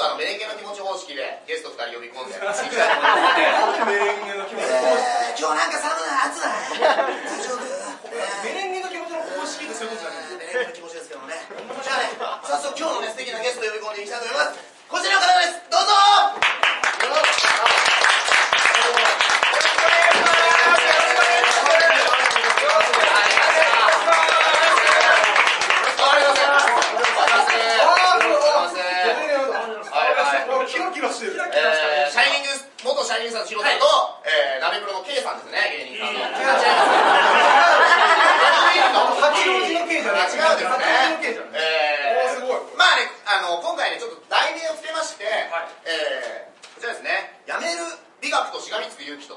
とあのメレンゲの気持ち方式でゲスト2人呼び込んで。メレンゲの気持ちの方式今日なんか寒ない暑ない大丈夫？メレンゲの気持ちの方式ってそういうことじゃないメレンゲの気持ちですけどもね。じゃあね早速今日のね素敵なゲストを呼び込んでいきたいと思います。こちらの方ですどうぞキラキラしてるえーシャイニング元シャイニングさんのヒロさんと、えー、ナベプロの K さんですね芸人さんの違う違八王子の K じゃない違うんですね八王子の K じゃないえーおーすごいまあねあの今回ねちょっと題名をつけまして、はい。えーこちらですね。やめる美学としがみつく勇気と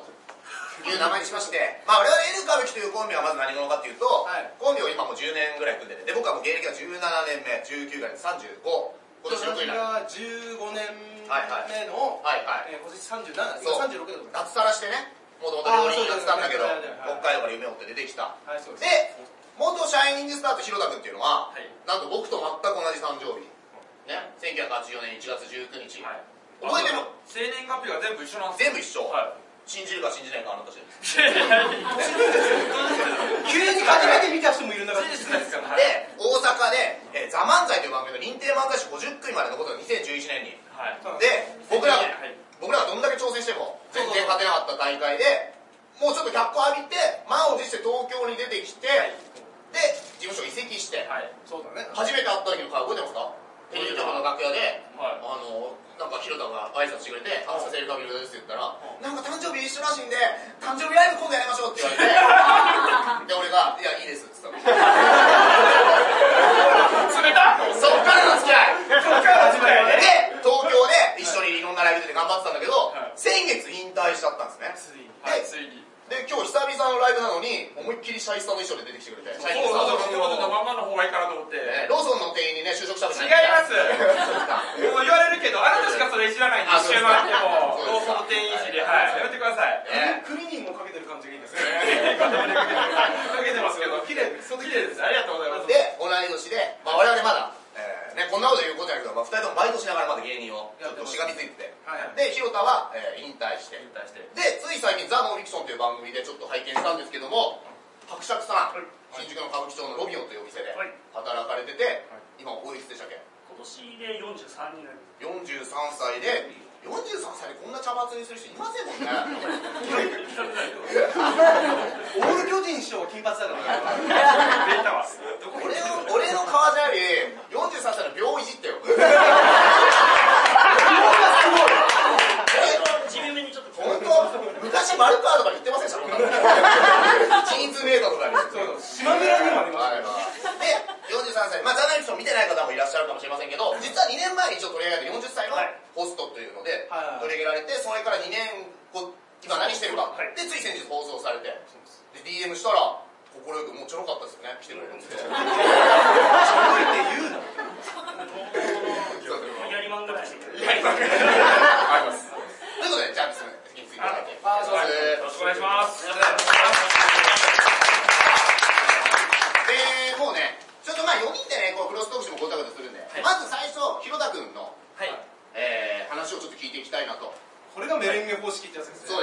いう名前にしまして、まあ、我々 N 歌舞伎というコンビはまず何者かっていうと、はい。コンビを今もう10年ぐらい組んでてで僕はもう芸歴が17年目19ぐらいで35今年6になるが15年目のはいはい。えー今年37そう。今36でございます脱サラしてねもともと料理人やってたんだけど北海道から夢を追って出てきた。はいで元シャイニングスターと広田君っていうのは、はい。なんと僕と全く同じ誕生日ね1984年1月19日、はい。覚えてる？生年月日が全部一緒なんです全部一緒、は信じるか信じないかあなた次第 急に初めて見た人もいる中いで事実ですから。はい。で大阪で「えーザ漫才という番組の認定漫才師50組まで残ったの2011年に。はい。で僕らはい。僕らがどんだけ挑戦しても全然勝てなかった大会でもうちょっと脚光浴びて満を持して東京に出てきて、で事務所移籍して、はい。そうだね。初めて会った時の顔覚えてますか？テレビ局の楽屋で、はい。あのなんか広田が挨拶してくれて「あさせるかみるです」って言ったら「なんか誕生日一緒らしいんで誕生日ライブ今度やりましょう」って言われて で俺が「いやいいです」っつったの。冷たっそっからの付き合い。そっから始まりはね。で東京で一緒にいろんなライブ出て頑張ってたんだけど、はい。先月引退しちゃったんですね。ついに。はいついに。で今日久々のライブなのに思いっきりシャイスタの衣装で出てきてくれてシャイニングそうさんままの方がいいかなと思って。ねローソンの店員にね就職したわけ違いもう言われるけどあなたしかそれいじらないんであ一周回ってもそうですか。ローソンの店員いじりはいやめてください。ねクリーニングもかけてる感じがいいですねかけてますけど。綺麗です。綺麗ですありがとうございますで同い年で、まあ、我々まだ、えーね、こんなこと言うことじゃないけど、まあ、2人ともバイトしながらまだ芸人をちょっとしがみついてて。はいはい。で広田は、えー引退して。引退して。でつい最近「ザ・ノンフィクション」という番組でちょっと拝見したんですけども伯爵さん新宿の歌舞伎町のロビオンというお店ではい。働かれてて今おいくつでしたっけ？今年で43になる43歳で43歳でこんな茶髪にする人いませんもんね。オール巨人師匠は金髪だから。出たわどこ俺の俺の革ジャより43歳の秒いじってよ地味めにちょっと本当昔マルカーとかに言ってませんでしたこんなのチーズメイドとかにそう島村にもありますはいはいで43歳まあジャーナリスト見てない方もいらっしゃるかもしれませんけど実は2年前に一応取り上げられて40歳のはいホストというのではいはい取り上げられてそれから2年後今何してるかはいでつい先日放送されてで DM したら快くもうちょろかったですよね来てくれるんです。よちょろいって言うなやりまんぐらいしてくれるありますということでじゃあ次についていただいてあそうはいよろしくお願いします。でもうねちょっとまあ4人でねこうクロストークしてもごちゃごちゃするんで、まず最初広田君の、はい。えー話をちょっと聞いていきたいなと。これがメレンゲ方式ってやつですね。そうです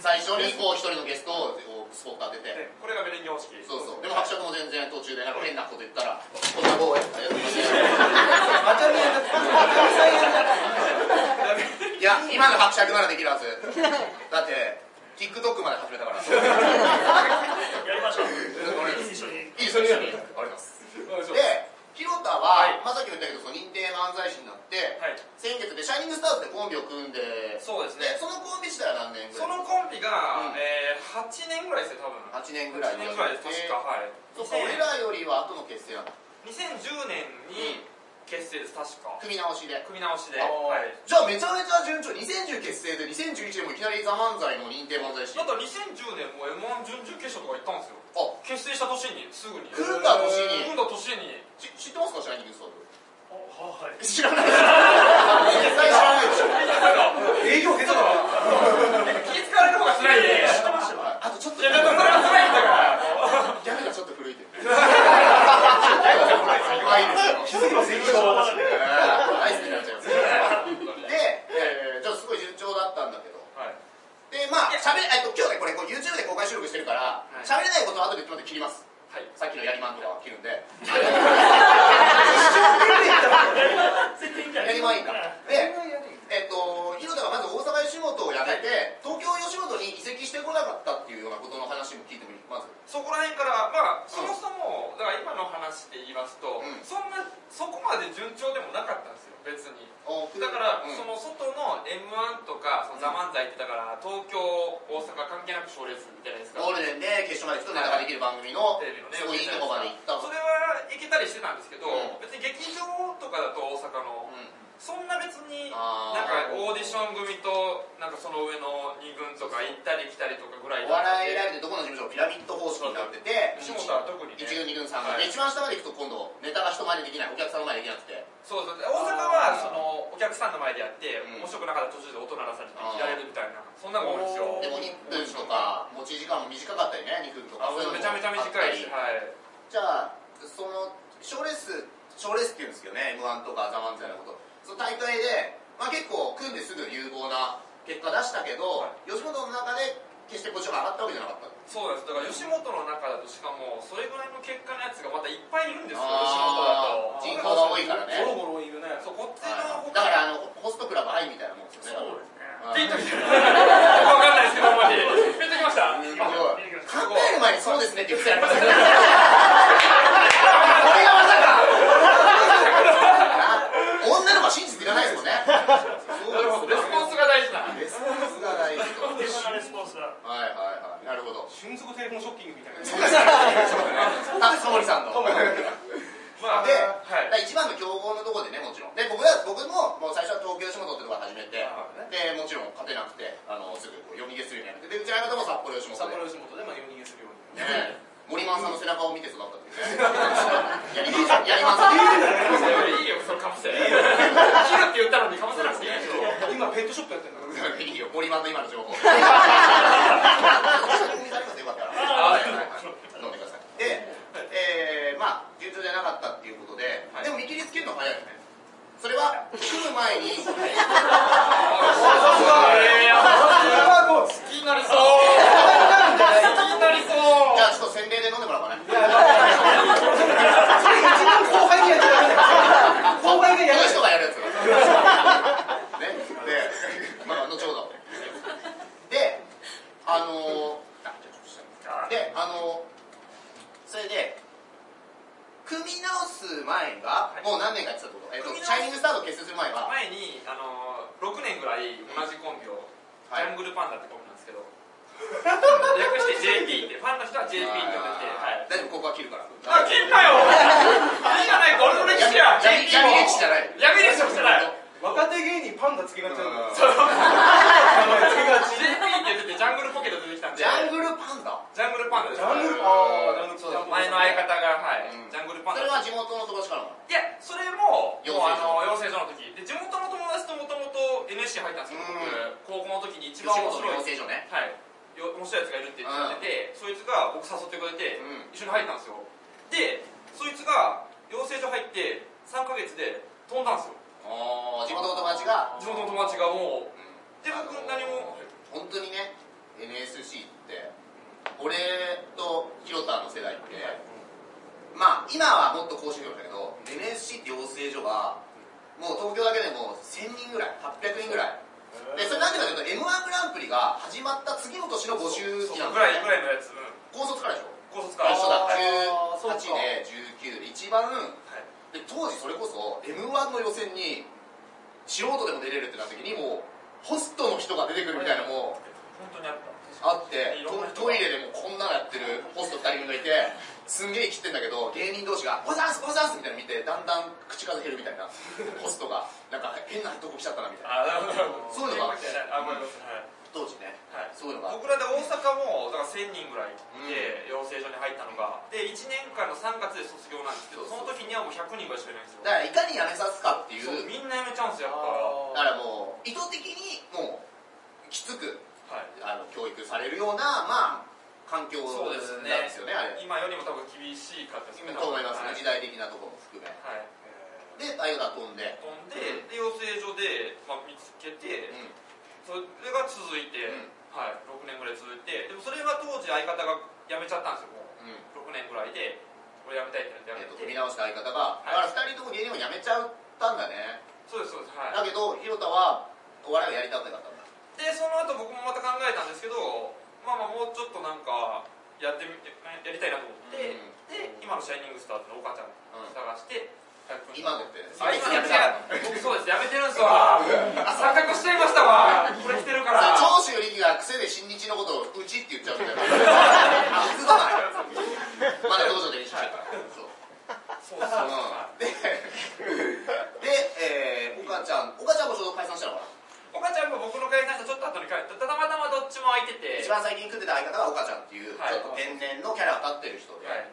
最初にこう一人のゲストをスポット当てて。これがメレンゲ方式。そうそう。でも伯爵も全然途中でなん。か変なこと言ったら「こんな棒やったよ」また見えたまた見えたいや今の伯爵ならできるはず。だって TikTok まで始めたから。やりましょう。一緒に。いいですよありがとうございます。で広田は、まあ、さっきも言ったけどその認定漫才師になって、はい。先月でシャイニングスターズでコンビを組んでそうですね。でそのコンビ自体は何年ぐらい？そのコンビがうん。えー8年ぐらいですね多分。8年ぐらい。8年ぐらいです確かはい。そっか俺らよりは後の結成なの？2010年に結成です確か。組み直しで。組み直しで。あはい。じゃあめちゃめちゃ順調2010結成で2011年もいきなり「ザ漫才の認定漫才師。だったら2010年も m 1準々決勝とか行ったんですよ。あ結成した年にすぐに。組んだ年に。組んだ年に。し知ってますかシャイニングスターズははい。知らない。絶対知らない。でしょ営業下手だな気使われる方が辛い。んで知ってましたよあとちょっとい。やだからそれが辛い。んだからギャグがちょっと古い。気づきになっちゃい。ますまあしゃべ、えっと、今日ねこれこう YouTube で公開収録してるからし、はい、れないことは後でちって切ります、はい、さっきのやりまんとかは切るん で。やりまんいいからでえっと広田がまず大阪吉本を辞めて、東京吉本に移籍してこなかったっていうようなことの話も聞いてみる？まず。そこら辺からまあそもそも、だから今の話で言いますと、うん、そんなそこまで順調でもなかったんですよ。別に。おだから、うん。その外の m 1とか「そのザ漫才ってだから東京大阪関係なく賞レースじゃないですかゴールデンで決勝まで行くとネタができる番組のテレビのねすごいいいとこまで行ったそれは行けたりしてたんですけど、うん。別に劇場とかだと大阪の、うんそんな別になんかオーディション組となんかその上の2軍とか行ったり来たりとかぐらいお笑いライでブでどこの事務所もピラミッド方式になってて吉本は特にね。1軍2軍3軍、はい。で一番下まで行くと今度ネタが人前でできないお客さんの前でできなくて。そうそう。大阪はそのお客さんの前でやって、うん。面白くなかったら途中で音鳴らされて切られるみたいなそんなのが多いんですよ。でも1分とか持ち時間も短かったりね2分とか。めちゃめちゃ短いしはい。じゃあその賞レース賞レースっていうんですけどね m 1とか「ザ漫才のことその大会で、まあ、結構組んですぐ有望な結果出したけど、は吉本の中で決してポジションが上がったわけじゃなかった。そうなんです。だから吉本の中だとしかもそれぐらいの結果のやつがまたいっぱいいるんですよ吉本だと。人口が多いからね。ゴロゴロいるね。そうこっちのだからあのホストクラブ愛みたいなもんですよね。そうですね。ときてる わかんないですけどあんまり。ピンときました。考える前にそうですねって言ってたやつこれがまさか女の子は真実いらないですもんねそうなるほどレスポンスが大事なレスポンスが大事と重要なレスポンスだはいはいはいなるほど瞬足テレフォンショッキングみたいなあ、総理さんの。とまあで、はい一番の競合のところでね、もちろん。で、僕ら、僕も、もう最初は東京吉本ってところ始めて、あで、もちろん勝てなくて、あの、すぐこう夜逃げするようになって、で、うちの相方も札幌吉本で。札幌吉本でまあ夜逃げするようにね。森マンさんの背中を見て育ったっていうね。やりまんさん、やりまんさん。いいよそのかぶせいいよ切るって言ったのにかぶせなくていいでしょ今ペットショップやってるんだからいいよ、森マンの今の情報。よかったら。はいはいはい飲んでください。で、えー、まあ、順調じゃなかったっていうことで、はいでも見切りつけるの早いよね。それは、来る前に、えーやばいこう好きになりそう好きになりそうじゃあちょっと洗礼で飲んでもらおうかね。それ一番後輩にやっちゃダメだよ後輩がやるこの人がやるやつ。ね。で、まあ、後ほど。で、あのー、あ、じゃあちょっと下にで、あのー、それで、組み直す前が、もう何年かやってたってこと、えっと、組み直すシャイニングスタート結成する前は、前にあの6年ぐらい同じコンビを、はい。ジャングルパンダってコンビなんですけど 略して JP ってファンの人は JP って呼んでてはい。大丈夫、ここは切るから。あ切んなよ。いいじゃないか俺の歴史や闇じゃない。闇歴史もしてない。若手芸人パンダつけがちなんだよ。うんそう。名前つけがち JP って言っててジャングルポケット出てきたんで。ジャングルパンダ？ジャングルパンダです。ジャングルあージャングルそうだ前の相方がはい、うん。ジャングルパンそダれは地元の飛ばしからも。いやそれももうあの養成所。の時。で地元もと NSC 入ったんですけど僕高校の時に一吉番面白い養成所ね。はい、よ面白いやつがいるって言ってて、そいつが僕誘ってくれて、うん。一緒に入ったんですよ。でそいつが養成所入って3ヶ月で飛んだんですよ。あー地元の友達が、地元の友達がもう。うん。で僕何も。本当にね NSC って俺と広田の世代って、まあ今はもっと更新量だけど NSC って養成所がもう東京だけでも1000人ぐらい800人ぐらい。でそれなんでかというと m 1グランプリが始まった次の年の募集期なんそうぐらいぐらいのやつ、うん、高卒からでしょ？高卒から。一緒だ。あーそうか。18で19で一番。はい。で当時それこそ m 1の予選に素人でも出れるってなった時にもうホストの人が出てくるみたいなのも本当にあった？あってトイレでもこんなのやってるホスト2人組がいてすんげえ生きてんだけど芸人同士が「おざんすおざんす」みたいなの見てだんだん口数減るみたいなホストがなんか変なとこ来ちゃったなみたいな。そういうのがあって当時ね。はい。そういうのが。僕らで大阪もだから1000人ぐらいで養成所に入ったのが。で1年間の3月で卒業なんですけどその時にはもう100人ぐらいしかいないんですよ。だからいかにやめさすかっていう。みんな辞めちゃうんですよやっだからもう意図的にもうきつくぱはい。あの教育されるようなまあ環境なんそうでですすねよねあれ。今よりも多分厳しかったですね。と思いますね。はい。時代的なところも含め。はい。でああいうのは飛んで。飛んでで養成所で、まあ、見つけてうん。それが続いて、うん。はい、6年ぐらい続いてでもそれが当当時相方が辞めちゃったんですよもう。ん。う6年ぐらいで俺辞めたいってなってえっと辞めて組み直した相方が、だから2人とも芸人を辞めちゃったんだね。そうですそうです。はい。だけど広田はお笑いをやりたくなかったんだ。でその後僕もまた考えたんですけどまあまあもうちょっとなんかやってみてやりたいなと思って、うん。で今の「シャイニングスターズ」の岡ちゃんうん。探して、今のってあいつやめて僕そうです。やめてるんですわ錯覚しちゃいましたわ。これ来てるから。長州力が癖で新日のことをうちって言っちゃうみたいな。普通だない？まだ道場で練習してるからそうそうそうそう。うん。でで、えー、岡ちゃん。岡ちゃんもちょうど解散したのかな？岡ちゃんも僕の解散したちょっと後に帰ってたまたまどっちも空いてて。一番最近組んでた相方が岡ちゃんっていう、はい。ちょっと天然のキャラが立ってる人で,、はい。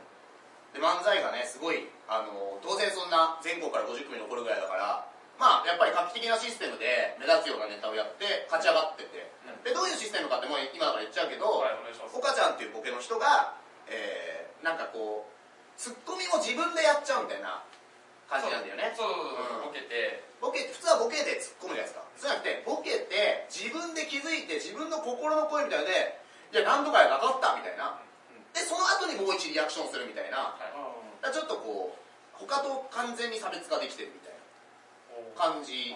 で漫才がねすごいあの当然そんな全国から50組残るぐらいだからまあやっぱり画期的なシステムで目立つようなネタをやって勝ち上がってて、でどういうシステムかってもう今から言っちゃうけど、はい岡ちゃんっていうボケの人が、えー、なんかこうツッコミも自分でやっちゃうみたいな感じなんだよね。そうそうそうう。ん。ボケて。ボケ普通はボケで突っ込むじゃないですか。そうじゃなくてボケて自分で気づいて自分の心の声みたいでいや何度かやなかったみたいな。でその後にもう一リアクションするみたいな。だからちょっとこう他と完全に差別化できてるみたいな。感じ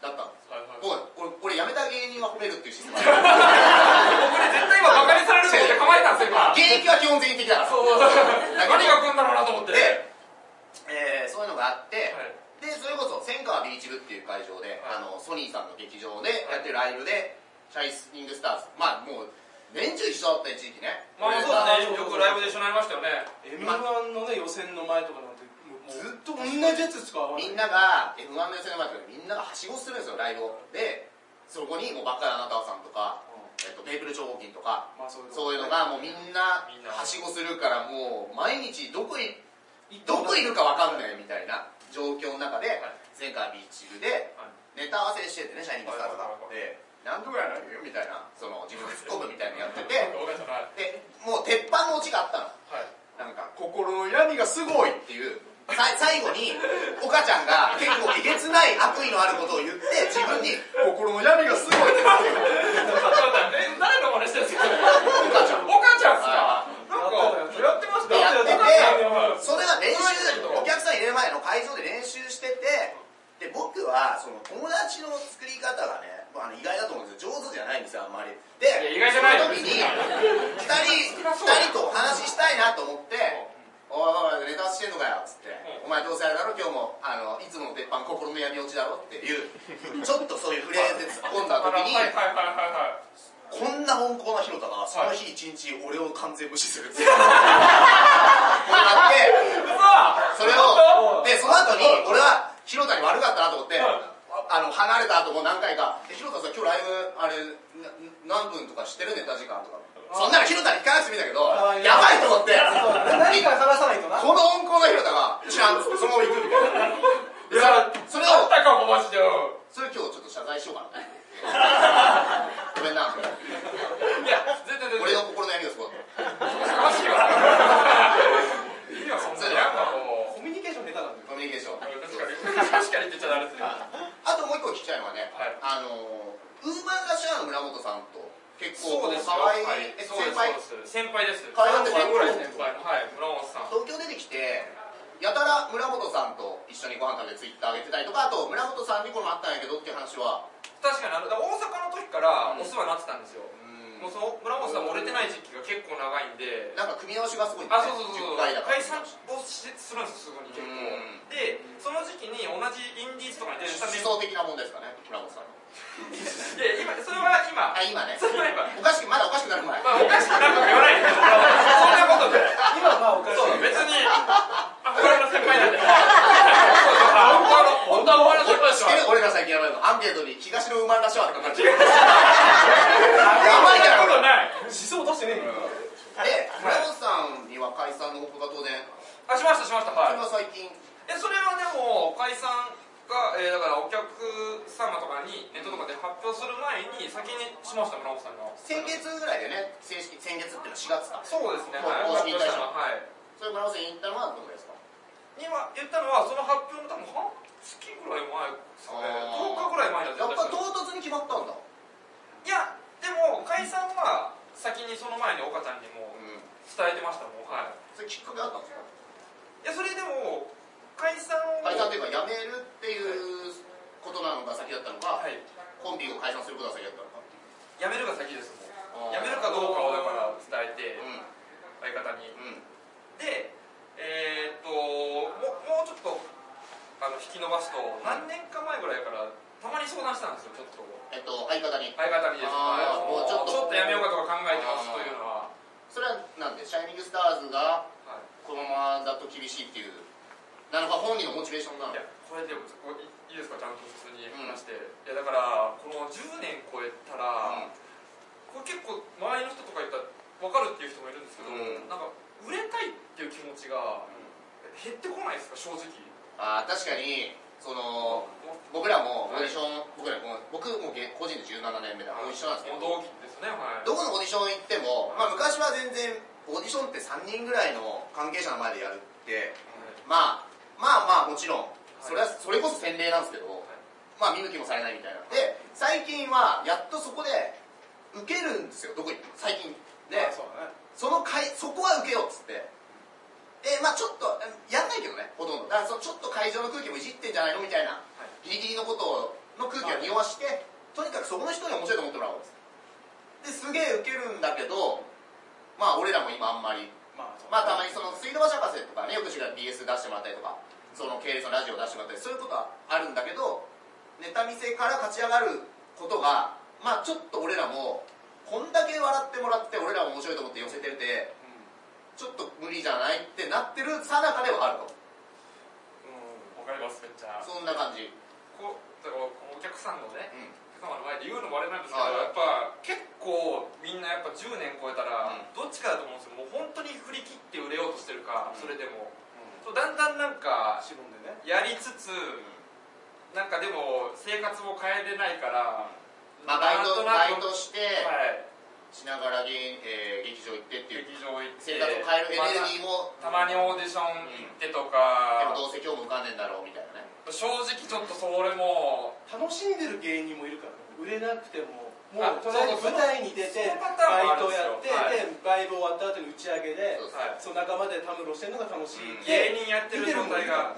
だったんですはいはい。もうこれこれ辞めた芸人は褒めるっていうシステム。僕ね絶対今バカにされると思って構えたんですよ今。現役は基本全員的だから。そうそうそう。何が来るんだろうなと思って。で、えーそういうのがあって、はいでそビーチ部っていう会場で、はい。あのソニーさんの劇場でやってるライブで「シャイニングスターズ」まあもう年中一緒だった一時期ね。まあそうですね。よくライブで一緒になりましたよね。m 1のね予選の前とかなんてずっと同じやつしか合わない。みんなが m 1の予選の前とかでみんながはしごするんですよライブを。でそこにもうバカなあなたさんとか、えっと、メープル超合金とかまあそういうそういうのがもうみんなはしごするからもう毎日どこいどこいるかわかんないみたいな状況の中で前回ビーチ部でネタ合わせしててねシャイニングスターズがで何度ぐらいなのよ？みたいなその自分で突っ込むみたいなのやってて でもう鉄板のオチがあったの。はい。なんか心の闇がすごいっていうさ 最後に岡ちゃんが結構えげつない悪意のあることを言って自分に心の闇がすごいって言って。え誰の真似してるんですか？岡ちゃん。岡ちゃんっすか？なんかやってました。やっててそれが練習お客さん入れる前の会場で練僕はその友達の作り方がねまああの意外だと思うんですよ。上手じゃないんですよあんまり。でいや意外じゃないよその時に2人二人とお話ししたいなと思って「おいおいネタしてんのかよ」っつって「お前どうせあれだろ今日もあのいつもの鉄板心の闇落ちだろ」っていう ちょっとそういうフレーズで突っ込んだ時にはいはいはいはいはい。こんな温厚な広田がその日一日俺を完全無視するっていう ことがあってそれをでその後に俺は広田に悪かったなと思ってあの離れた後も何回か「え広田さん今日ライブあれな何分とか知ってるネタ時間」とかそんなの広田に聞かなくてもいいんだけどあーいややばいと思って何か話さないとなこの温厚な広田が知らんっつってそのまま行くみたいないやそれをあったかもマジでそれ今日ちょっと謝罪しようかなごめんないや全然全然俺の心の闇がすごい悲しいわいいよそんなになんかこうコミュニケーション下手なんだよコミュニケーション確かに確かにって言っちゃダメですよあともう一個聞きたいのはね、はいあのウーマンラッシュアワーの村本さんと結構そうですよ可愛い、はいえそう先輩ですそうです先輩です可愛がって3ぐらい先輩のはい村本さん。東京出てきてやたら村本さんと一緒にご飯食べてツイッター上げてたりとかあと村本さんにこれもあったんやけどっていう話は。確かにあの大阪の時からお世話になってたんですよ。うん。もうその村本さんも売れてない時期が結構長いんで。なんか組み合わせがすごいんあそうそうそう。10回だから。解散をしするんですすぐに結構。うん。でその時期に同じインディーズとかに出てた思ね想的なもんですかね村本さん。の いや今それは今。あ今ね。それは今。おかしくまだおかしくなる前。まあおかしくなるとか言わないで。そんなことで。今はまあおかしい。そう別に。憧れの先輩なんで。本当の本当の先輩です知ってる俺が最近やばいのアンケートに東のウーマンラッシュアワーって書かれてる。やばいから。これそんなことない。思想出してねえよで村本さんには解散の報告が当然。あしましたしました。はい。それは最近。えそれはでも解散が、えー、だからお客様とかにネットとかで発表する前に先にしました村本さんが先月ぐらいでね。正式先月っていうのは4月か。そうですね。はい。公式しははい。それ村本さんに言ったのはどこですか？今言ったのはその発表の多分半月ぐらい前10日ぐらい前だやっぱ唐突に決まったんだ。いやでも解散は先にその前に岡ちゃんにも伝えてましたもん、はい。それきっかけあったんですか？いやそれでも解散を解散というかやめるっていうことなのが先だったのか、はい、コンビを解散することが先だったのか。やめるが先ですもう。やめるかどうかをだから伝えて、うん、相方に、うん、でえー、っともうちょっとあの引き延ばすと何年か前ぐらいからたまに相談したんですよちょっと。えっと相方に。相方にです。もうちょっと。ちょっとやめようかとか考えてますというのは。それはなんでシャイニングスターズがこのままだと厳しいっていうなのか本人のモチベーションなのいやこれでもこれいいですか？ちゃんと普通に話して、いやだからこの10年超えたら、これ結構周りの人とか言ったら分かるっていう人もいるんですけど、うん。なんか売れたいっていう気持ちが減ってこないですか？正直。あー確かにその僕らもオーディション、僕らも僕もげ個人で17年目だから一緒なんですけど。同期ですねはい。どこのオーディション行っても、まあ、昔は全然オーディションって3人ぐらいの関係者の前でやるって、まあ、まあまあもちろんそれはそれこそ洗礼なんですけど、まあ見向きもされないみたいな。で最近はやっとそこで受けるんですよどこ行っても。最近。で、まあそね。その会そこは受けようっつって。でまあちょっとやんないけどねほとんど。だからそのちょっと会場の空気もいじってんじゃないのみたいな、ギリギリのことの空気を匂わしてとにかくそこの人に面白いと思ってもらおうっつって。ですげえ受けるんだけどまあ俺らも今あんまり。まあまあたまにその水道橋博士とかねよく知ら BS 出してもらったりとかその系列のラジオ出してもらったりそういうことはあるんだけどネタ見せから勝ち上がることがまあちょっと俺らもこんだけ笑ってもらって俺らも面白いと思って寄せてるてちょっと無理じゃないってなってるさなかではあると。うんわかりますめっちゃ。そんな感じ。こうだからお客さんのねうん。お客様の前で言うのもあれなんですけど、はいやっぱ結構みんなやっぱ10年超えたら、うん。どっちかだと思うんですよ。もう本当に振り切って売れようとしてるか、うん。それでもそうだんだんなんかしぼんでねやりつつなんかでも生活も変えれないから、まあバイトバイトしてはい。しながら芸、えー劇場行ってっていう劇場行って生活を変えるエネルギーもたまにオーディション行ってとでかも、どうせ今日も受かんねえんだろうみたいなね。正直ちょっとそれも楽しんでる芸人もいるなくてももあうとりあえず舞台に出てバイトやって、でバイト終わった後に打ち上げでその仲間でたむろしてるのが楽しい、うん。芸人やってる状態が。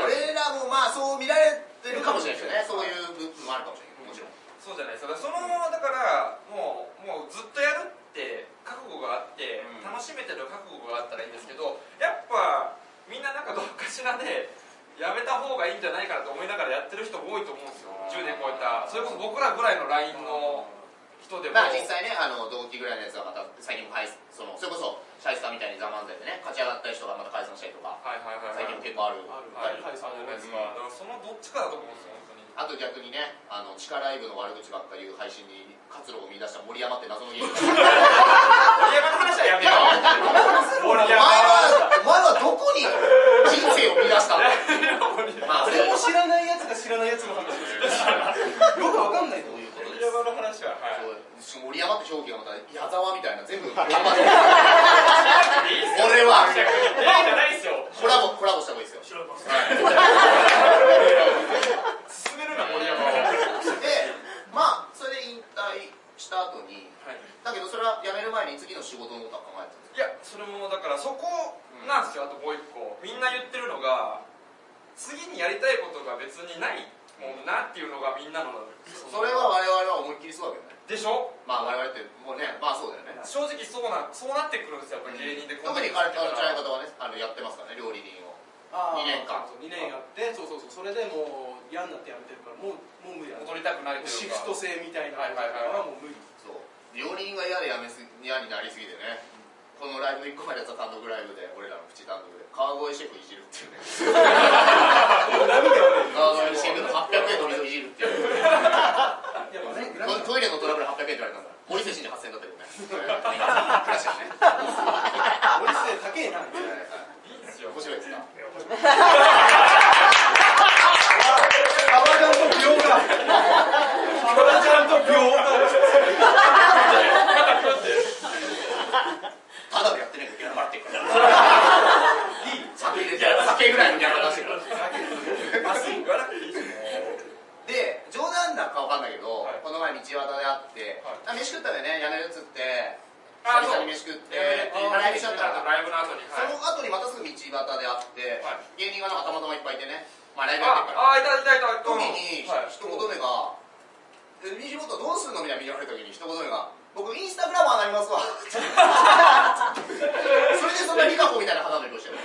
俺らもまあそう見られてるかもしれないですよね。そういう部分もあるかもしれない。もちろん。そうじゃないですかそのままだからもうもうずっとやるって覚悟があって、うん。楽しめてる覚悟があったらいいんですけどやっぱみんななんかどっかしらでやめた方がいいんじゃないかなと思いながらやってる人多いと思うんですよ。10年超えた。それこそ僕らぐらいの LINE の人でも、まあ実際ねあの同期ぐらいのやつはまた最近も解そのそれこそシャイスターみたいに「ザ漫才でね勝ち上がった人がまた解散したりとかはいはいはいはい。最近も結構あるある。はい、解散じゃないですか、だからそのどっちかだと思うんですよ本当に。あと逆にねあの地下ライブの悪口ばっかり言う配信に活路を見出した森山って謎の芸人森山の話はやめよう。お前はお前はどこに人生を見出したまあ それも知らないやつが知らないやつの話ですよ。よくわかんないということ森です。山の話ははい。そう森山って表記がまた矢沢みたいな全部。俺俺は。じゃないですよ。コラボコラボした方がいいですよ白いパス進めるな森山をでまあそれで引退した後にはいだけどそれは辞める前に次の仕事のことは考えてたんですいやそれもだからそこなんですよ。あともう一個。みんな言ってるのが次にやりたいことが別にないもんなっていうのがみんなのそれは我々は思いっきりそうだけどね。でしょ？まあ我々ってもうねまあそうだよね。正直そうなそうなってくるんですよやっぱ芸人で特に彼の違い方はねあのやってますからね料理人を。あー二年間。そうそう2年やってそうそうそう。それでもう嫌になってやめてるからもうもう無理だ戻りたくないというか。シフト制みたいなはいはいはいはもう無理。そう。料理人が嫌でやめす嫌になりすぎてねこのライブ1個前のやつは単独ライブで俺らのプチ単独で川越シェフいじるっていうね。川越シェフの800円の水をいじるっていうね。トイレのトラブル800円って言われたんだ。森精神で8000円だったけどねクラッシャーね森末高えな面白いですか革ジャンと秒が革ジャンと秒がただでやってないからギャラ払ってるからいい酒入れて酒ぐらいのギャラ出してるから言わなくていいですよで冗談だかわかんないけど、はいこの前道端で会って、はあ飯食ったでねやめるっつってあ久々に飯食ってえーライブしちゃったからライブの後にその後にまたすぐ道端で会って、はい芸人がなんかたまたまいっぱいいてね、まあ、ライブやってるからああいたいたいた時にはい一言目が「で西本どうするのみたいな見られた時に一言目が僕インスタグラマーになりますわそれでそんなリカコみたいな肌の色してる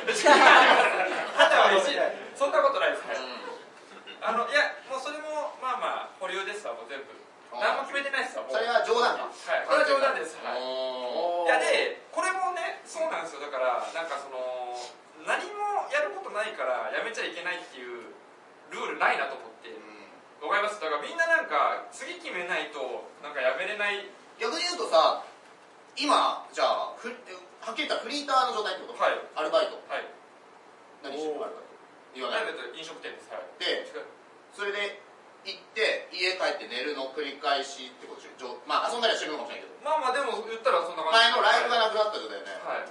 肌は欲しいそんなことないですね。うあのいやもうそれもまあまあ保留ですわもう全部。何も決めてないですわもう。んそれは冗談かはい。これは冗談です。はいおいやでこれもねそうなんですよだからなんかその何もやることないからやめちゃいけないっていうルールないなと思ってーわかりますだからみんななんか次決めないとなんかやめれない逆に言うとさ今じゃあふはっきり言ったらフリーターの状態ってこと、はいアルバイトはい何してるのアルバイト言わないプライベート飲食店ですはいでそれで行って家帰って寝るの繰り返しってことでしょじょまあ遊んだりはしてるのかもしれないけどまあまあでも言ったらそんな感じ前のライブがなくなった状態だよね、はい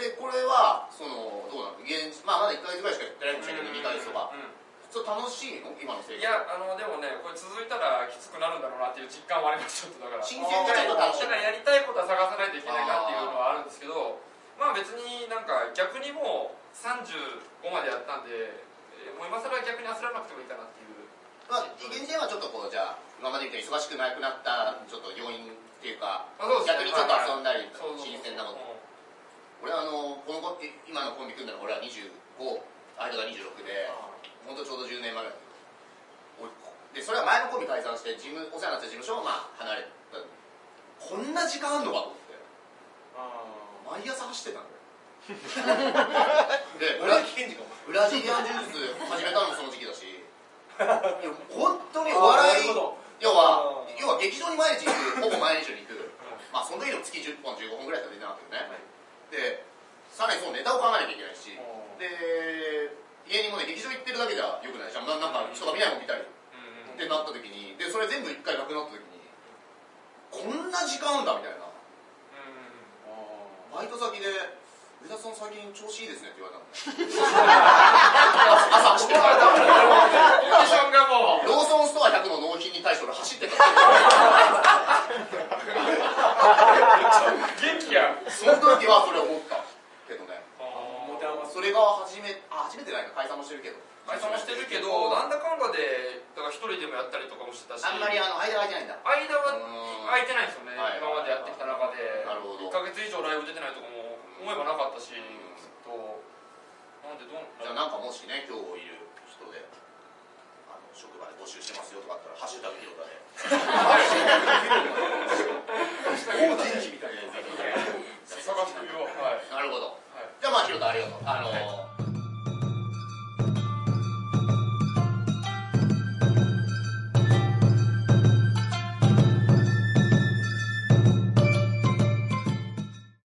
でこれはそのどうなの現まあまだ1ヶ月ぐらいしかやってないかもしれないけど2ヶ月とか。うんちょっと楽しいの？今の生活。いやあのでもねこれ続いたらきつくなるんだろうなっていう実感はありますちょっとだから。新鮮でちょっと楽しい。だからやりたいことは探さないといけないなっていうのはあるんですけどまあ別になんか逆にもう35までやったんで、えーもう今更逆に焦らなくてもいいかなっていう。まあ現時点はちょっとこうじゃあ今までみたいに忙しくなくなったちょっと要因っていうかまあそうね。逆にちょっと遊んだりそうそうそう新鮮なこと。うん。俺あのこの子今のコンビ組んだの俺は25相手が26で本当ちょうど10年前。ぐらい俺でそれは前のコンビ解散して事務お世話になった事務所をまあ離れた。こんな時間あんのかと思って。毎朝走ってたんだよ。で俺俺は危険時ブラジリアンジュース始めたのもその時期だし。いや本当にお笑い要は要は劇場に毎日行くほぼ毎日に行く。まあその時でも月10本15本ぐらいしか出てなかったよね、でさらにそのネタを考えなきゃいけないし。うんで家にもね劇場行ってるだけじゃよくないじゃん。ななんか人が見ないもん見たりうんってなった時にでそれ全部一回なくなった時にこんな時間だみたいな。バイト先で「上田さん最近調子いいですね」って言われたのね。朝走ってたコンディションがもうローソンストア100の納品に対して俺走ってた。元気やその時はそれ思ったないか解散もしてるけど。解散もしてるけどなんだかんだでだから一人でもやったりとかもしてたし。あんまりあの間空いてないんだ。間は空いてないですよね、今までやってきた中で。1か月以上ライブ出てないとかも思えばなかったし、ずっと。なんでどんじゃあなんかもしね今日いる人であの職場で募集してますよとかあったら「ハッシュタグ広田で」ハッシュタグ広田で。大天事みたいなやつ探してみよう、はい、なるほど、じゃあまあ広田ありがとう。あの